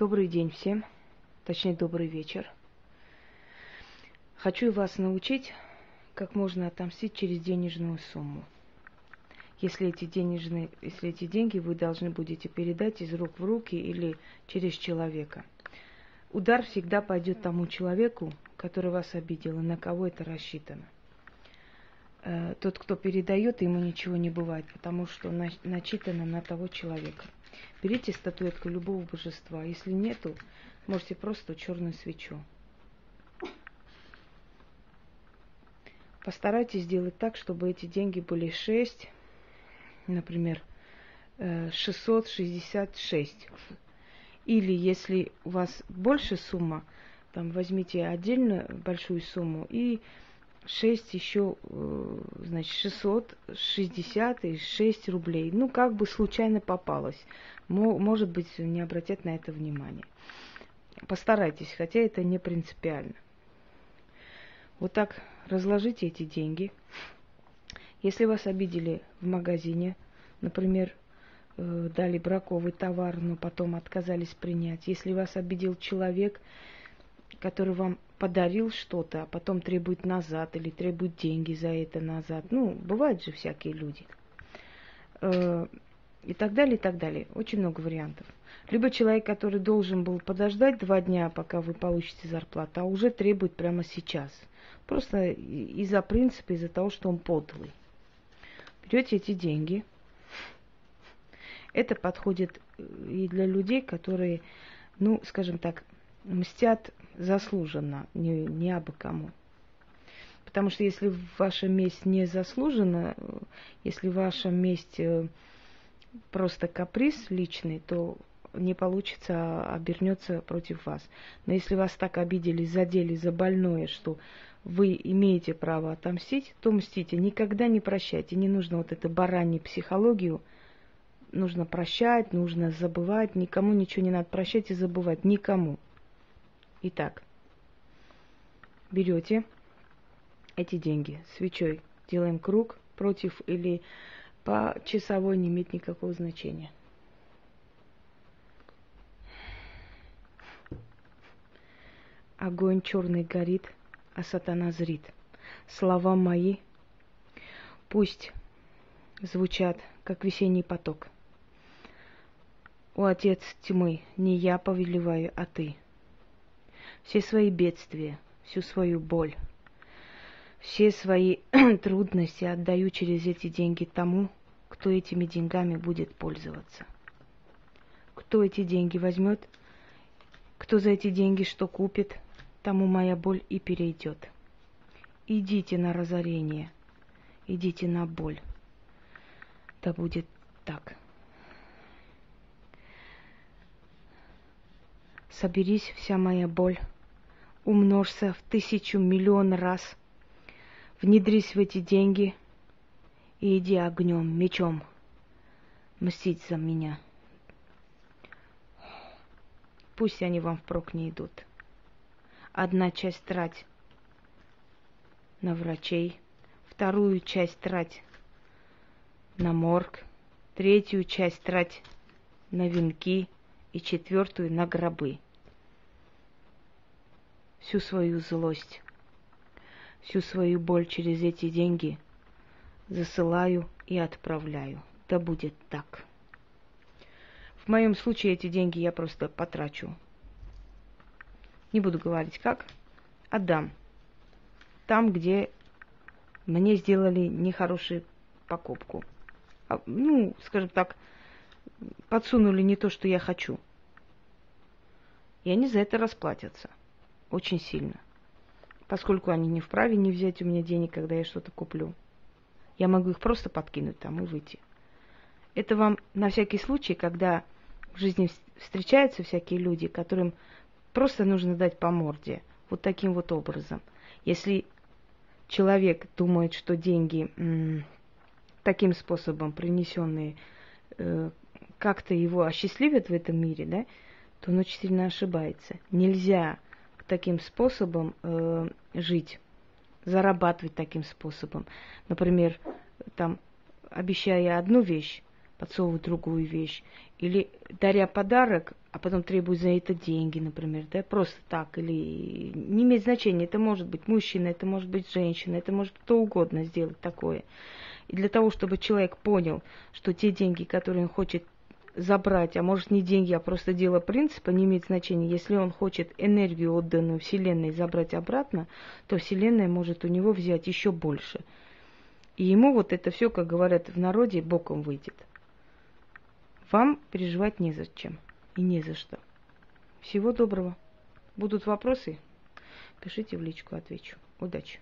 Добрый день всем, точнее добрый вечер. Хочу вас научить, как можно отомстить через денежную сумму. Если эти, денежные, если эти деньги вы должны будете передать из рук в руки или через человека. Удар всегда пойдет тому человеку, который вас обидел, и на кого это рассчитано. Э, тот, кто передает, ему ничего не бывает, потому что начитано на того человека. Берите статуэтку любого божества. Если нету, можете просто черную свечу. Постарайтесь сделать так, чтобы эти деньги были 6, например, 666. Э, Или если у вас больше сумма, там возьмите отдельно большую сумму и 6 еще, э, значит, 666 рублей. Ну, как бы случайно попалось. Может быть, не обратят на это внимание. Постарайтесь, хотя это не принципиально. Вот так разложите эти деньги. Если вас обидели в магазине, например, э, дали браковый товар, но потом отказались принять. Если вас обидел человек, который вам подарил что-то, а потом требует назад или требует деньги за это назад. Ну, бывают же всякие люди. Э, и так далее, и так далее. Очень много вариантов. Либо человек, который должен был подождать два дня, пока вы получите зарплату, а уже требует прямо сейчас. Просто из-за принципа, из-за того, что он подлый. Берете эти деньги. Это подходит э, и для людей, которые, ну, скажем так, мстят заслуженно, не, не абы кому. Потому что если ваша месть не заслужена, если ваша месть э, просто каприз личный, то не получится, а обернется против вас. Но если вас так обидели, задели за больное, что вы имеете право отомстить, то мстите. Никогда не прощайте. Не нужно вот эту баранью психологию. Нужно прощать, нужно забывать. Никому ничего не надо прощать и забывать. Никому. Итак, берете эти деньги свечой, делаем круг против или по часовой не имеет никакого значения. Огонь черный горит, а сатана зрит. Слова мои пусть звучат, как весенний поток. О, Отец тьмы, не я повелеваю, а ты – все свои бедствия, всю свою боль, все свои трудности отдаю через эти деньги тому, кто этими деньгами будет пользоваться. Кто эти деньги возьмет, кто за эти деньги что купит, тому моя боль и перейдет. Идите на разорение, идите на боль. Да будет так. Соберись вся моя боль, умножься в тысячу миллион раз, внедрись в эти деньги и иди огнем, мечом мстить за меня. Пусть они вам впрок не идут. Одна часть трать на врачей, вторую часть трать на морг, третью часть трать на венки и четвертую на гробы всю свою злость, всю свою боль через эти деньги засылаю и отправляю. Да будет так. В моем случае эти деньги я просто потрачу. Не буду говорить как. Отдам. Там, где мне сделали нехорошую покупку. А, ну, скажем так, подсунули не то, что я хочу. И они за это расплатятся очень сильно. Поскольку они не вправе не взять у меня денег, когда я что-то куплю. Я могу их просто подкинуть там и выйти. Это вам на всякий случай, когда в жизни встречаются всякие люди, которым просто нужно дать по морде. Вот таким вот образом. Если человек думает, что деньги таким способом принесенные э, как-то его осчастливят в этом мире, да, то он очень сильно ошибается. Нельзя таким способом э, жить, зарабатывать таким способом. Например, там, обещая одну вещь, подсовывать другую вещь. Или даря подарок, а потом требует за это деньги, например, да, просто так, или не имеет значения, это может быть мужчина, это может быть женщина, это может кто угодно сделать такое. И для того, чтобы человек понял, что те деньги, которые он хочет забрать, а может не деньги, а просто дело принципа, не имеет значения. Если он хочет энергию, отданную Вселенной, забрать обратно, то Вселенная может у него взять еще больше. И ему вот это все, как говорят в народе, боком выйдет. Вам переживать не зачем и не за что. Всего доброго. Будут вопросы? Пишите в личку, отвечу. Удачи!